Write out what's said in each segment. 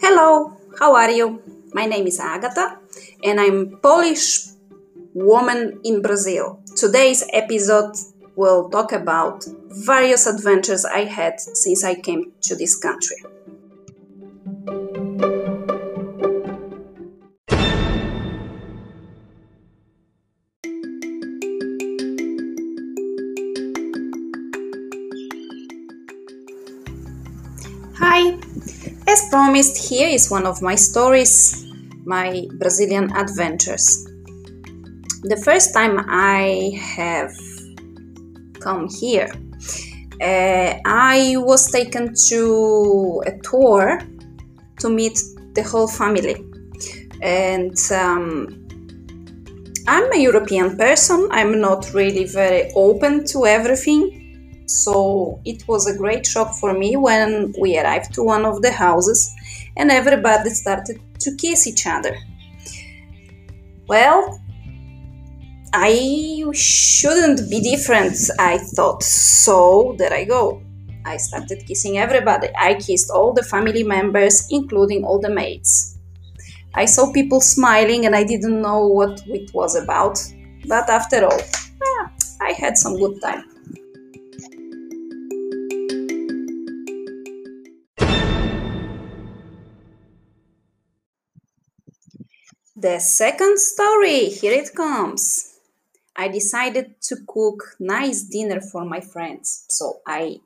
Hello, how are you? My name is Agata and I'm a Polish woman in Brazil. Today's episode will talk about various adventures I had since I came to this country. Hi, as promised, here is one of my stories, my Brazilian adventures. The first time I have come here, uh, I was taken to a tour to meet the whole family. And um, I'm a European person, I'm not really very open to everything so it was a great shock for me when we arrived to one of the houses and everybody started to kiss each other. Well, I shouldn't be different, I thought. So there I go. I started kissing everybody. I kissed all the family members, including all the maids. I saw people smiling and I didn't know what it was about. But after all, ah, I had some good time. The second story, here it comes. I decided to cook nice dinner for my friends, so I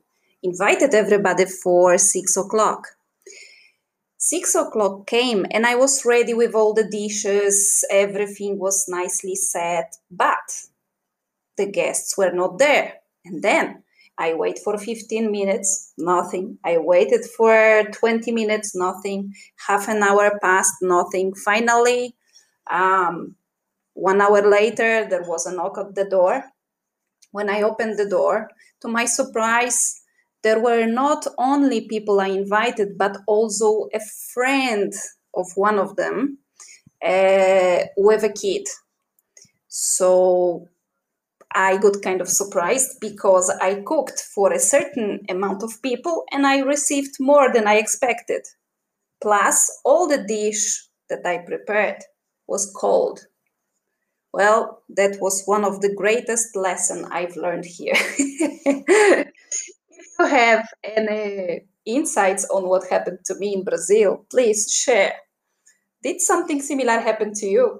invited everybody for six o'clock. Six o'clock came and I was ready with all the dishes, everything was nicely set, but the guests were not there. And then I wait for 15 minutes, nothing. I waited for 20 minutes, nothing. Half an hour passed, nothing. Finally, um, one hour later, there was a knock at the door. When I opened the door, to my surprise, there were not only people I invited, but also a friend of one of them uh, with a kid. So I got kind of surprised because I cooked for a certain amount of people and I received more than I expected. Plus, all the dish that I prepared was cold. Well, that was one of the greatest lesson I've learned here. if you have any insights on what happened to me in Brazil, please share. Did something similar happen to you?